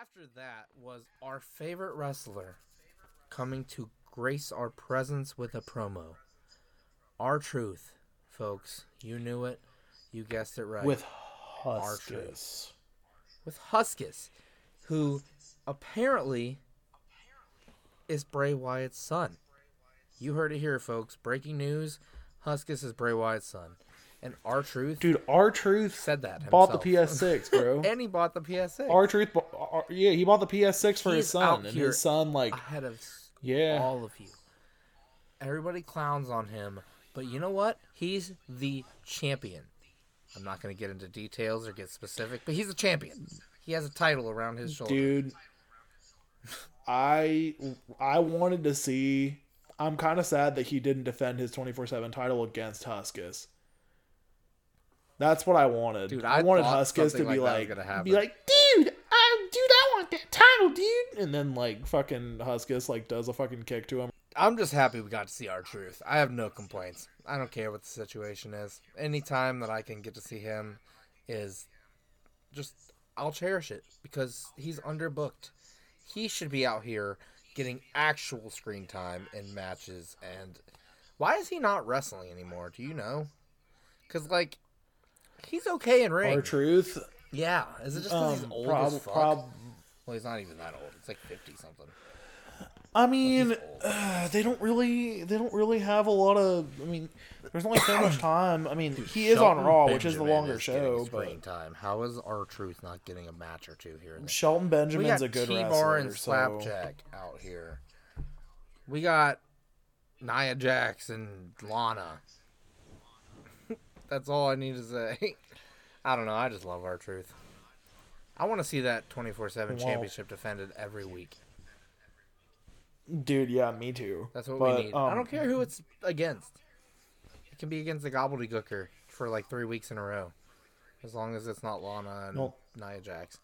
after that was our favorite wrestler coming to grace our presence with a promo. R Truth, folks. You knew it. You guessed it right. With. Huskus. with Huskus, who apparently is Bray Wyatt's son. You heard it here, folks. Breaking news: Huskus is Bray Wyatt's son, and R Truth Dude, R Truth said that bought the. PS6, bro. and he bought the PS6 R Truth, yeah, he bought the PS6 for his son, and his son like, ahead of yeah, all of you. Everybody clowns on him, but you know what? He's the champion. I'm not going to get into details or get specific, but he's a champion. He has a title around his shoulder. dude. I I wanted to see. I'm kind of sad that he didn't defend his 24/7 title against Huskus. That's what I wanted. Dude, I, I wanted Huskus to be like like, that was gonna happen. be like, dude, I, dude, I want that title, dude. And then like fucking Huskus like does a fucking kick to him. I'm just happy we got to see R Truth. I have no complaints. I don't care what the situation is. Anytime that I can get to see him is just I'll cherish it because he's underbooked. He should be out here getting actual screen time in matches and why is he not wrestling anymore? Do you know? Cuz like he's okay in ring. R Truth. Yeah, is it just he's Um, old prob- as fuck? prob- well, he's not even that old. It's like 50 something. I mean, uh, they don't really, they don't really have a lot of. I mean, there's only so much time. I mean, he is on Shelton Raw, which is the longer is show. But time. How is R Truth not getting a match or two here? Shelton Benjamin's a good T-Bar wrestler. and so- Slapjack out here. We got Nia Jax and Lana. That's all I need to say. I don't know. I just love R Truth. I want to see that twenty four seven championship defended every week. Dude, yeah, me too. That's what But, we need. I um, don't care who it's against. It can be against the gobbledygooker for like three weeks in a row, as long as it's not Lana and Well- Nia Jax.